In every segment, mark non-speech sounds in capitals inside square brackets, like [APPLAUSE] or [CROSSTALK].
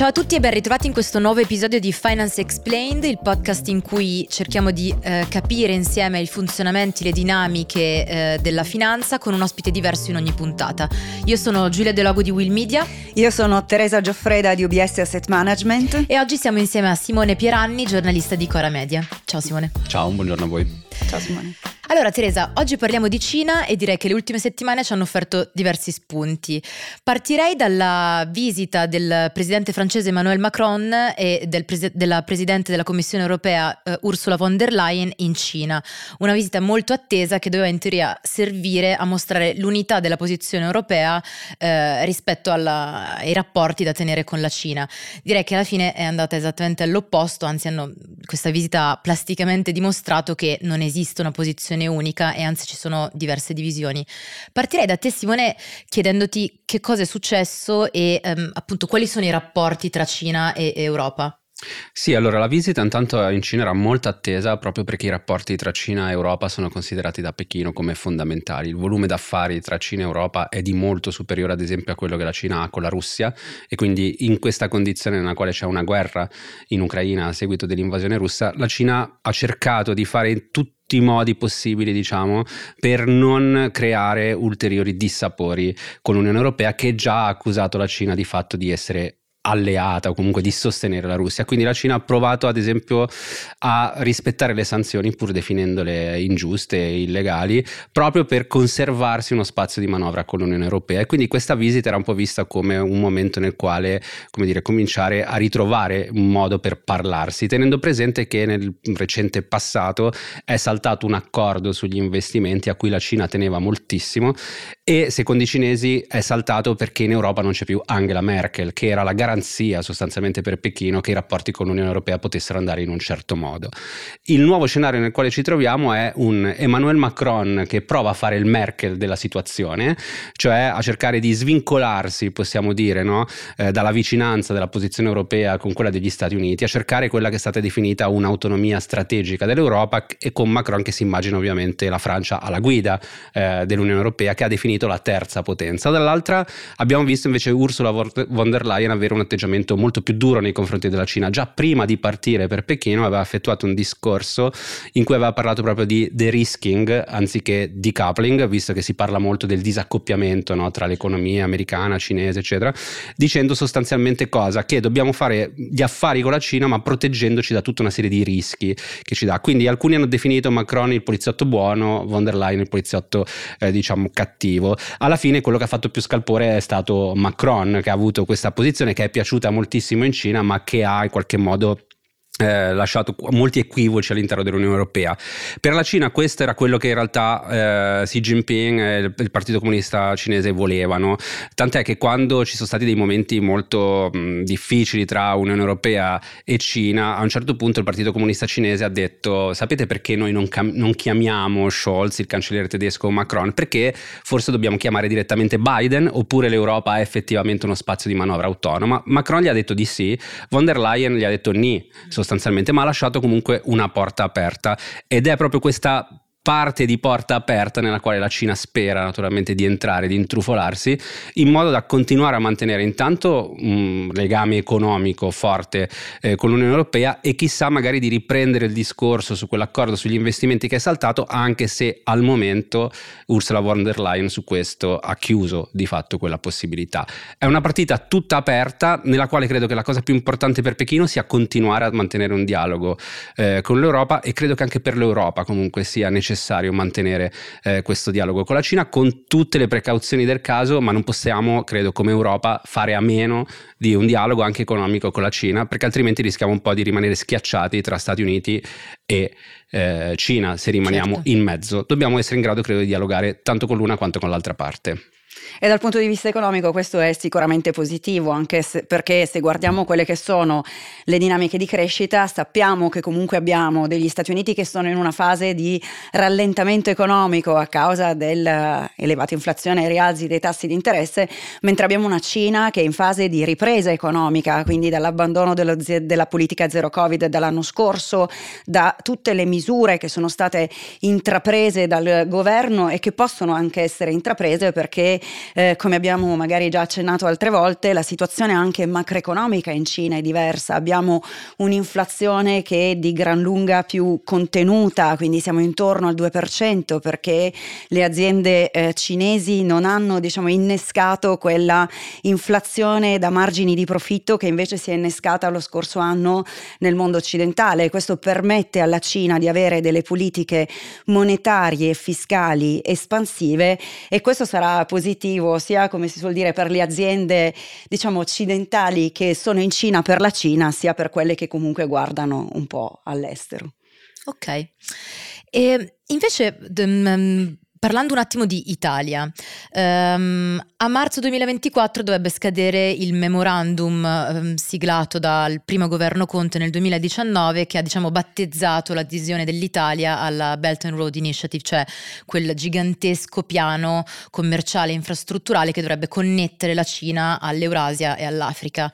Ciao a tutti e ben ritrovati in questo nuovo episodio di Finance Explained, il podcast in cui cerchiamo di eh, capire insieme i funzionamenti, le dinamiche eh, della finanza con un ospite diverso in ogni puntata. Io sono Giulia De Logo di Will Media. Io sono Teresa Gioffreda di UBS Asset Management. E oggi siamo insieme a Simone Pieranni, giornalista di Cora Media. Ciao Simone. Ciao, un buongiorno a voi. Ciao Simone. Allora Teresa, oggi parliamo di Cina e direi che le ultime settimane ci hanno offerto diversi spunti. Partirei dalla visita del presidente francese Emmanuel Macron e del pres- della presidente della Commissione europea uh, Ursula von der Leyen in Cina. Una visita molto attesa che doveva in teoria servire a mostrare l'unità della posizione europea uh, rispetto alla, ai rapporti da tenere con la Cina. Direi che alla fine è andata esattamente all'opposto, anzi hanno, questa visita ha plasticamente dimostrato che non esiste una posizione unica e anzi ci sono diverse divisioni. Partirei da te Simone chiedendoti che cosa è successo e um, appunto quali sono i rapporti tra Cina e Europa. Sì, allora la visita intanto in Cina era molto attesa proprio perché i rapporti tra Cina e Europa sono considerati da Pechino come fondamentali. Il volume d'affari tra Cina e Europa è di molto superiore ad esempio a quello che la Cina ha con la Russia e quindi in questa condizione nella quale c'è una guerra in Ucraina a seguito dell'invasione russa, la Cina ha cercato di fare in tutti i modi possibili, diciamo, per non creare ulteriori dissapori con l'Unione Europea che già ha accusato la Cina di fatto di essere alleata o comunque di sostenere la Russia. Quindi la Cina ha provato ad esempio a rispettare le sanzioni pur definendole ingiuste e illegali proprio per conservarsi uno spazio di manovra con l'Unione Europea e quindi questa visita era un po' vista come un momento nel quale come dire cominciare a ritrovare un modo per parlarsi tenendo presente che nel recente passato è saltato un accordo sugli investimenti a cui la Cina teneva moltissimo e secondo i cinesi è saltato perché in Europa non c'è più Angela Merkel che era la garanzia sostanzialmente per Pechino che i rapporti con l'Unione Europea potessero andare in un certo modo. Il nuovo scenario nel quale ci troviamo è un Emmanuel Macron che prova a fare il Merkel della situazione, cioè a cercare di svincolarsi, possiamo dire, no? eh, dalla vicinanza della posizione europea con quella degli Stati Uniti, a cercare quella che è stata definita un'autonomia strategica dell'Europa e con Macron che si immagina ovviamente la Francia alla guida eh, dell'Unione Europea che ha definito la terza potenza. Dall'altra abbiamo visto invece Ursula von der Leyen avere un un atteggiamento molto più duro nei confronti della Cina. Già prima di partire per Pechino aveva effettuato un discorso in cui aveva parlato proprio di de-risking anziché decoupling, visto che si parla molto del disaccoppiamento no, tra l'economia americana, cinese, eccetera, dicendo sostanzialmente cosa? Che dobbiamo fare gli affari con la Cina ma proteggendoci da tutta una serie di rischi che ci dà. Quindi alcuni hanno definito Macron il poliziotto buono, von der Leyen il poliziotto eh, diciamo cattivo. Alla fine quello che ha fatto più scalpore è stato Macron che ha avuto questa posizione che è piaciuta moltissimo in Cina, ma che ha in qualche modo eh, lasciato molti equivoci all'interno dell'Unione Europea. Per la Cina questo era quello che in realtà eh, Xi Jinping e il, il, Partito Comunista Cinese volevano, tant'è che quando ci sono stati dei momenti molto mh, difficili tra Unione Europea e Cina, a un certo punto il Partito Comunista Cinese ha detto sapete perché noi non, cam- non chiamiamo Scholz, il cancelliere tedesco, Macron? Perché forse dobbiamo chiamare direttamente Biden oppure l'Europa ha effettivamente uno spazio di manovra autonoma? Macron gli ha detto di sì, von der Leyen gli ha detto ni, sostanzialmente, ma ha lasciato comunque una porta aperta. Ed è proprio questa parte di porta aperta nella quale la Cina spera naturalmente di entrare, di intrufolarsi, in modo da continuare a mantenere intanto un legame economico forte eh, con l'Unione Europea e chissà magari di riprendere il discorso su quell'accordo sugli investimenti che è saltato, anche se al momento Ursula von der Leyen su questo ha chiuso di fatto quella possibilità. È una partita tutta aperta nella quale credo che la cosa più importante per Pechino sia continuare a mantenere un dialogo eh, con l'Europa e credo che anche per l'Europa comunque sia necessario necessario mantenere eh, questo dialogo con la Cina con tutte le precauzioni del caso, ma non possiamo, credo, come Europa fare a meno di un dialogo anche economico con la Cina, perché altrimenti rischiamo un po' di rimanere schiacciati tra Stati Uniti e eh, Cina se rimaniamo certo. in mezzo. Dobbiamo essere in grado, credo, di dialogare tanto con l'una quanto con l'altra parte. E dal punto di vista economico questo è sicuramente positivo, anche se, perché se guardiamo quelle che sono le dinamiche di crescita, sappiamo che comunque abbiamo degli Stati Uniti che sono in una fase di rallentamento economico a causa dell'elevata inflazione e rialzi dei tassi di interesse, mentre abbiamo una Cina che è in fase di ripresa economica, quindi dall'abbandono dello, della politica zero Covid dall'anno scorso, da tutte le misure che sono state intraprese dal governo e che possono anche essere intraprese perché eh, come abbiamo magari già accennato altre volte, la situazione anche macroeconomica in Cina è diversa. Abbiamo un'inflazione che è di gran lunga più contenuta, quindi siamo intorno al 2% perché le aziende eh, cinesi non hanno diciamo, innescato quella inflazione da margini di profitto che invece si è innescata lo scorso anno nel mondo occidentale. Questo permette alla Cina di avere delle politiche monetarie fiscali espansive e questo sarà positivo sia come si suol dire per le aziende diciamo occidentali che sono in Cina per la Cina sia per quelle che comunque guardano un po' all'estero. Ok. E invece um, Parlando un attimo di Italia, um, a marzo 2024 dovrebbe scadere il memorandum um, siglato dal primo governo Conte nel 2019 che ha diciamo, battezzato l'adesione dell'Italia alla Belt and Road Initiative, cioè quel gigantesco piano commerciale e infrastrutturale che dovrebbe connettere la Cina all'Eurasia e all'Africa.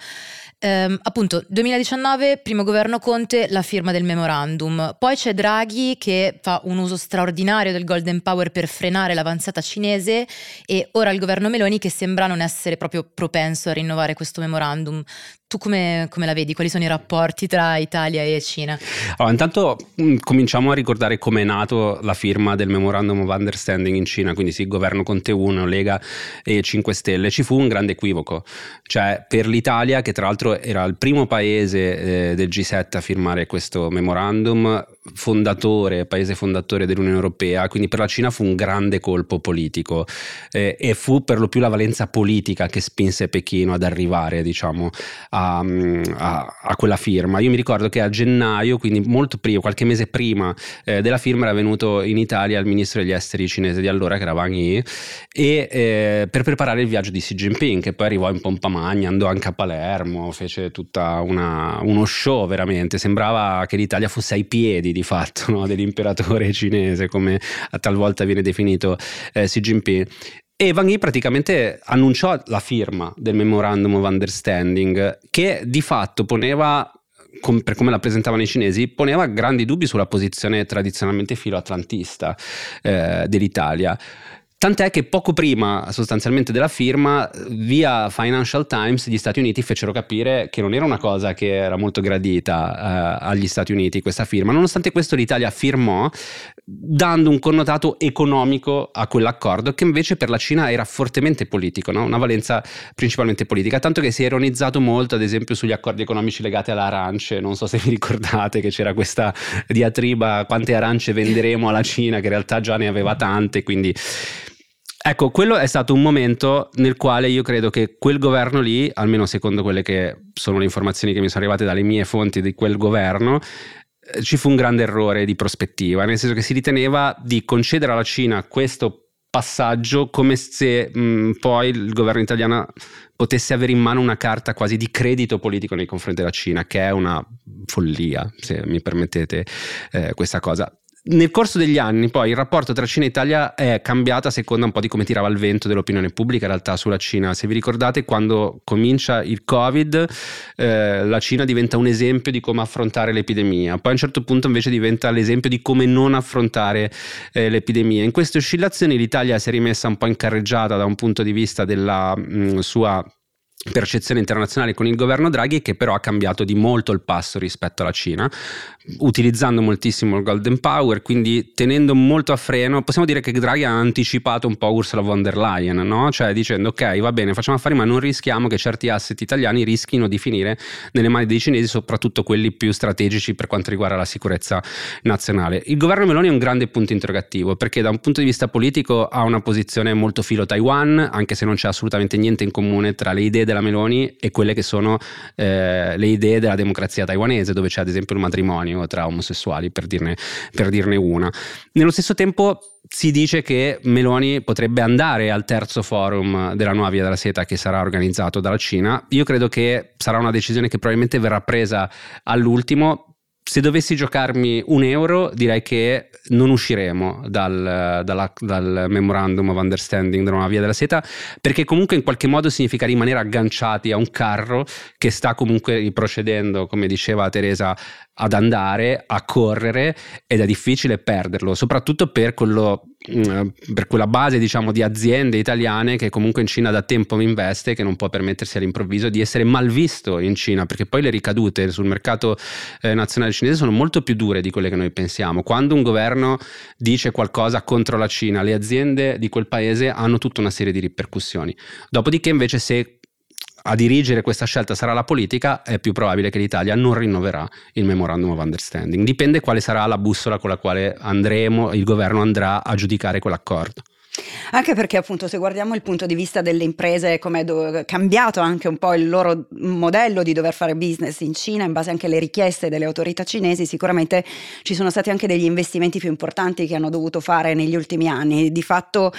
Um, appunto, 2019, primo governo Conte, la firma del memorandum. Poi c'è Draghi che fa un uso straordinario del Golden Power per frenare l'avanzata cinese e ora il governo Meloni che sembra non essere proprio propenso a rinnovare questo memorandum. Tu come, come, la vedi? Quali sono i rapporti tra Italia e Cina? Allora, intanto mm, cominciamo a ricordare come è nato la firma del Memorandum of Understanding in Cina, quindi sì, governo Conte 1, Lega e 5 Stelle. Ci fu un grande equivoco, cioè per l'Italia, che tra l'altro era il primo paese eh, del G7 a firmare questo memorandum, fondatore, paese fondatore dell'Unione Europea, quindi per la Cina fu un grande colpo politico eh, e fu per lo più la valenza politica che spinse Pechino ad arrivare, diciamo, a, a, a, quella firma. Io mi ricordo che a gennaio, quindi molto prima, qualche mese prima eh, della firma, era venuto in Italia il ministro degli esteri cinese di allora, che era Wang Yi, e, eh, per preparare il viaggio di Xi Jinping, che poi arrivò in pompa magna, andò anche a Palermo, fece tutta una, uno show veramente. Sembrava che l'Italia fosse ai piedi di fatto no? dell'imperatore cinese, come talvolta viene definito eh, Xi Jinping. E Wang Yi praticamente annunciò la firma del Memorandum of Understanding che di fatto poneva per come la presentavano i cinesi, poneva grandi dubbi sulla posizione tradizionalmente filoatlantista eh, dell'Italia. Tant'è che poco prima sostanzialmente della firma, via Financial Times, gli Stati Uniti fecero capire che non era una cosa che era molto gradita eh, agli Stati Uniti questa firma. Nonostante questo l'Italia firmò dando un connotato economico a quell'accordo che invece per la Cina era fortemente politico, no? una valenza principalmente politica, tanto che si è ironizzato molto ad esempio sugli accordi economici legati alle arance, non so se vi ricordate che c'era questa diatriba quante arance venderemo alla Cina, che in realtà già ne aveva tante, quindi Ecco, quello è stato un momento nel quale io credo che quel governo lì, almeno secondo quelle che sono le informazioni che mi sono arrivate dalle mie fonti di quel governo, eh, ci fu un grande errore di prospettiva, nel senso che si riteneva di concedere alla Cina questo passaggio come se mh, poi il governo italiano potesse avere in mano una carta quasi di credito politico nei confronti della Cina, che è una follia, se mi permettete eh, questa cosa nel corso degli anni poi il rapporto tra Cina e Italia è cambiato a seconda un po' di come tirava il vento dell'opinione pubblica in realtà sulla Cina. Se vi ricordate quando comincia il Covid eh, la Cina diventa un esempio di come affrontare l'epidemia, poi a un certo punto invece diventa l'esempio di come non affrontare eh, l'epidemia. In queste oscillazioni l'Italia si è rimessa un po' in carreggiata da un punto di vista della mh, sua percezione internazionale con il governo Draghi che però ha cambiato di molto il passo rispetto alla Cina, utilizzando moltissimo il Golden Power, quindi tenendo molto a freno, possiamo dire che Draghi ha anticipato un po' Ursula von der Leyen, no? cioè dicendo ok va bene facciamo affari ma non rischiamo che certi asset italiani rischino di finire nelle mani dei cinesi, soprattutto quelli più strategici per quanto riguarda la sicurezza nazionale. Il governo Meloni è un grande punto interrogativo perché da un punto di vista politico ha una posizione molto filo Taiwan, anche se non c'è assolutamente niente in comune tra le idee della Meloni e quelle che sono eh, le idee della democrazia taiwanese, dove c'è ad esempio il matrimonio tra omosessuali, per dirne, per dirne una. Nello stesso tempo si dice che Meloni potrebbe andare al terzo forum della nuova via della seta che sarà organizzato dalla Cina. Io credo che sarà una decisione che probabilmente verrà presa all'ultimo se dovessi giocarmi un euro, direi che non usciremo dal, dalla, dal, memorandum of understanding della nuova via della seta, perché comunque in qualche modo significa rimanere agganciati a un carro che sta comunque procedendo, come diceva Teresa, ad andare a correre ed è difficile perderlo, soprattutto per, quello, mm, per quella base diciamo, di aziende italiane che comunque in Cina da tempo investe, che non può permettersi all'improvviso di essere mal visto in Cina, perché poi le ricadute sul mercato eh, nazionale cinese sono molto più dure di quelle che noi pensiamo. Quando un governo dice qualcosa contro la Cina, le aziende di quel paese hanno tutta una serie di ripercussioni. Dopodiché invece se a dirigere questa scelta sarà la politica, è più probabile che l'Italia non rinnoverà il Memorandum of Understanding. Dipende quale sarà la bussola con la quale andremo, il governo andrà a giudicare quell'accordo. Anche perché appunto se guardiamo il punto di vista delle imprese, come è cambiato anche un po' il loro modello di dover fare business in Cina, in base anche alle richieste delle autorità cinesi, sicuramente ci sono stati anche degli investimenti più importanti che hanno dovuto fare negli ultimi anni. Di fatto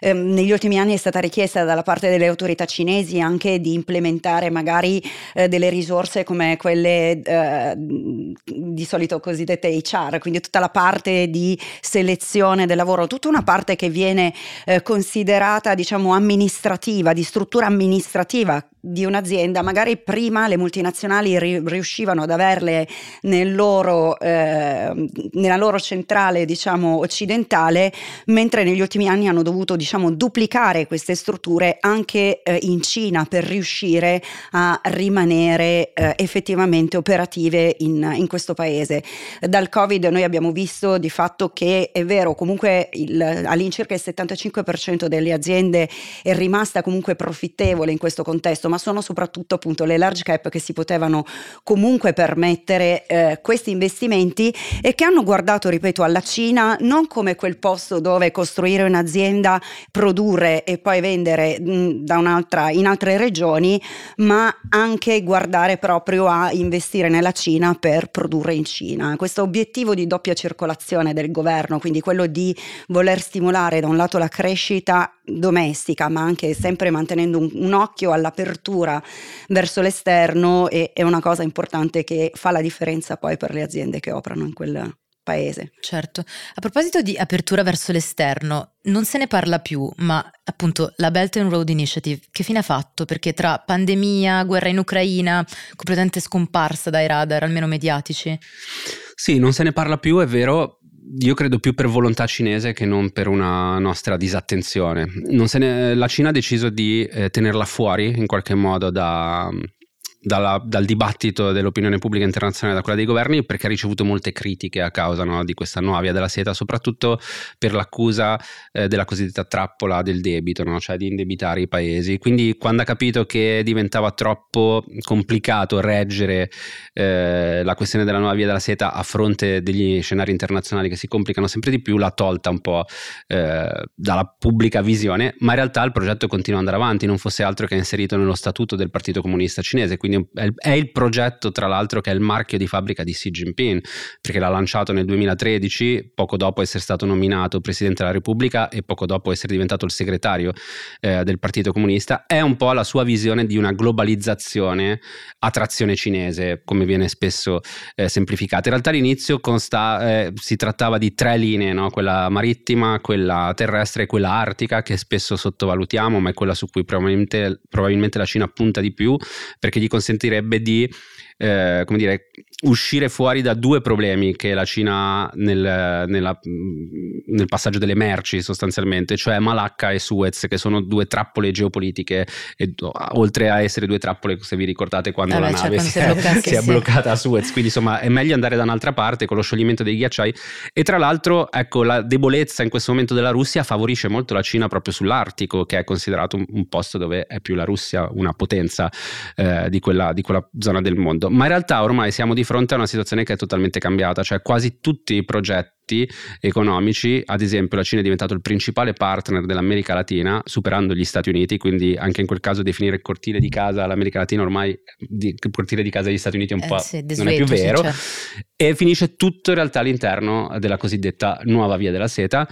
ehm, negli ultimi anni è stata richiesta dalla parte delle autorità cinesi anche di implementare magari eh, delle risorse come quelle eh, di solito cosiddette HR, quindi tutta la parte di selezione del lavoro, tutta una parte che viene eh, considerata diciamo amministrativa, di struttura amministrativa di un'azienda, magari prima le multinazionali ri- riuscivano ad averle nel loro, eh, nella loro centrale diciamo occidentale, mentre negli ultimi anni hanno dovuto diciamo duplicare queste strutture anche eh, in Cina per riuscire a rimanere eh, effettivamente operative in, in, questo paese. Dal Covid noi abbiamo visto di fatto che è vero, comunque il, all'incirca il 75% delle aziende è rimasta comunque profittevole in questo contesto, ma sono soprattutto appunto le large cap che si potevano comunque permettere eh, questi investimenti e che hanno guardato, ripeto, alla Cina non come quel posto dove costruire un'azienda, produrre e poi vendere mh, mm, un'altra in altre regioni, ma anche guardare proprio a investire nella Cina per produrre in Cina. Questo obiettivo di doppia circolazione del governo, quindi quello di voler stimolare da un lato la crescita domestica, ma anche sempre mantenendo un, un occhio all'apertura verso l'esterno, è, è una cosa importante che fa la differenza poi per le aziende che operano in quel paese. Certo. A proposito di apertura verso l'esterno, non se ne parla più, ma appunto la Belt and Road Initiative che fine ha fatto? Perché tra pandemia, guerra in Ucraina, completamente scomparsa dai radar, almeno mediatici. Sì, non se ne parla più, è vero, io credo più per volontà cinese che non per una nostra disattenzione. Ne, la Cina ha deciso di eh, tenerla fuori in qualche modo da, dalla, dal dibattito dell'opinione pubblica internazionale, da quella dei governi, perché ha ricevuto molte critiche a causa no, di questa nuova via della seta, soprattutto per l'accusa eh, della cosiddetta trappola del debito, no? cioè di indebitare i paesi. Quindi quando ha capito che diventava troppo complicato reggere eh, la questione della nuova via della seta a fronte degli scenari internazionali che si complicano sempre di più, l'ha tolta un po' eh, dalla pubblica visione, ma in realtà il progetto continua ad andare avanti, non fosse altro che inserito nello statuto del Partito Comunista Cinese, quindi quindi è il progetto tra l'altro che è il marchio di fabbrica di Xi Jinping, perché l'ha lanciato nel 2013, poco dopo essere stato nominato Presidente della Repubblica e poco dopo essere diventato il segretario eh, del Partito Comunista, è un po' la sua visione di una globalizzazione a trazione cinese, come viene spesso eh, semplificata. In realtà all'inizio consta, eh, si trattava di tre linee, no? quella marittima, quella terrestre e quella artica, che spesso sottovalutiamo, ma è quella su cui probabilmente, probabilmente la Cina punta di più, perché gli consentirebbe di eh, come dire, uscire fuori da due problemi che la Cina ha nel, nella, nel, passaggio delle merci sostanzialmente, cioè Malacca e Suez, che sono due trappole geopolitiche, e, oltre a essere due trappole, se vi ricordate quando eh la beh, nave si, è, si, è, [LAUGHS] bloccata a Suez, quindi insomma è meglio andare da un'altra parte con lo scioglimento dei ghiacciai. E tra l'altro ecco la debolezza in questo momento della Russia favorisce molto la Cina proprio sull'Artico, che è considerato un, un posto dove è più la Russia una potenza eh, di, quella, di quella zona del mondo, ma in realtà ormai siamo di fronte a una situazione che è totalmente cambiata, cioè quasi tutti i progetti economici, ad esempio la Cina è diventato il principale partner dell'America Latina, superando gli Stati Uniti, quindi anche in quel caso definire il cortile di casa all'America Latina ormai il cortile di casa degli Stati Uniti è un eh, po' sì, non è più vero. sì, certo. e finisce tutto in realtà all'interno della cosiddetta nuova via della seta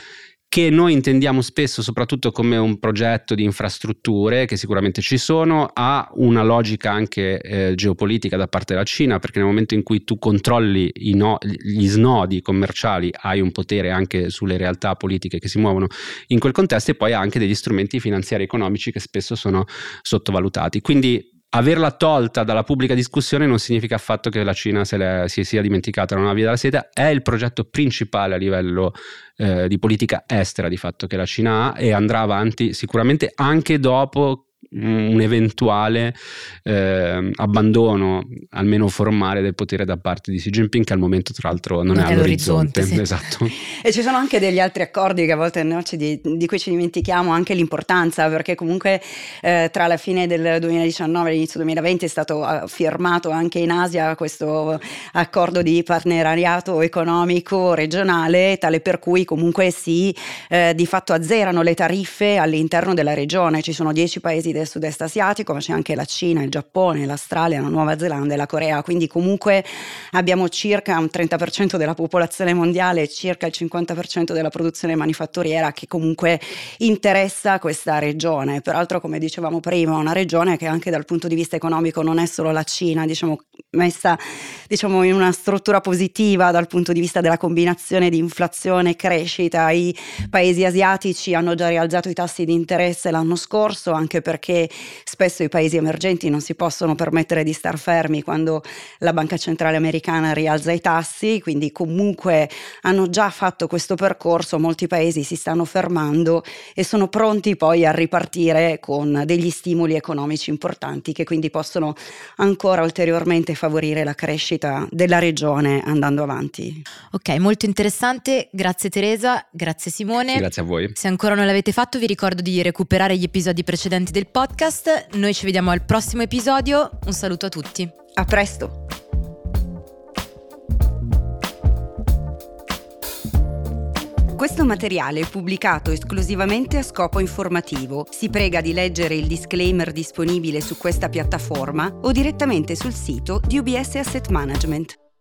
che noi intendiamo spesso soprattutto come un progetto di infrastrutture che sicuramente ci sono, ha una logica anche eh, geopolitica da parte della Cina, perché nel momento in cui tu controlli no, gli snodi commerciali hai un potere anche sulle realtà politiche che si muovono in quel contesto e poi ha anche degli strumenti finanziari e economici che spesso sono sottovalutati. Quindi averla tolta dalla pubblica discussione non significa affatto che la Cina le, si sia dimenticata non ha via della seta, è il progetto principale a livello eh, di politica estera di fatto che la Cina ha e andrà avanti sicuramente anche dopo un eventuale eh, abbandono, almeno formale, del potere da parte di Xi Jinping, che al momento tra l'altro non, non è, all'orizzonte. sì. esatto. E ci sono anche degli altri accordi che a volte no, di, di, cui ci dimentichiamo anche l'importanza, perché comunque eh, tra la fine del 2019 e l'inizio 2020 è stato eh, firmato anche in Asia questo accordo di partenariato economico regionale, tale per cui comunque si eh, di fatto azzerano le tariffe all'interno della regione. Ci sono dieci paesi del del sud-est asiatico, ma c'è anche la Cina, il Giappone, l'Australia, la Nuova Zelanda e la Corea, quindi comunque abbiamo circa un 30% della popolazione mondiale e circa il 50% della produzione manifatturiera che comunque interessa questa regione. Peraltro, come dicevamo prima, una regione che anche dal punto di vista economico non è solo la Cina, diciamo messa diciamo in una struttura positiva dal punto di vista della combinazione di inflazione e crescita. I paesi asiatici hanno già rialzato i tassi di interesse l'anno scorso anche perché perché spesso i paesi emergenti non si possono permettere di star fermi quando la Banca Centrale Americana rialza i tassi, quindi comunque hanno già fatto questo percorso, molti paesi si stanno fermando e sono pronti poi a ripartire con degli stimoli economici importanti che quindi possono ancora ulteriormente favorire la crescita della regione andando avanti. Ok, molto interessante, grazie Teresa, grazie Simone. Grazie a voi. Se ancora non l'avete fatto vi ricordo di recuperare gli episodi precedenti del podcast podcast. Noi ci vediamo al prossimo episodio. Un saluto a tutti. A presto. Questo materiale è pubblicato esclusivamente a scopo informativo. Si prega di leggere il disclaimer disponibile su questa piattaforma o direttamente sul sito di UBS Asset Management.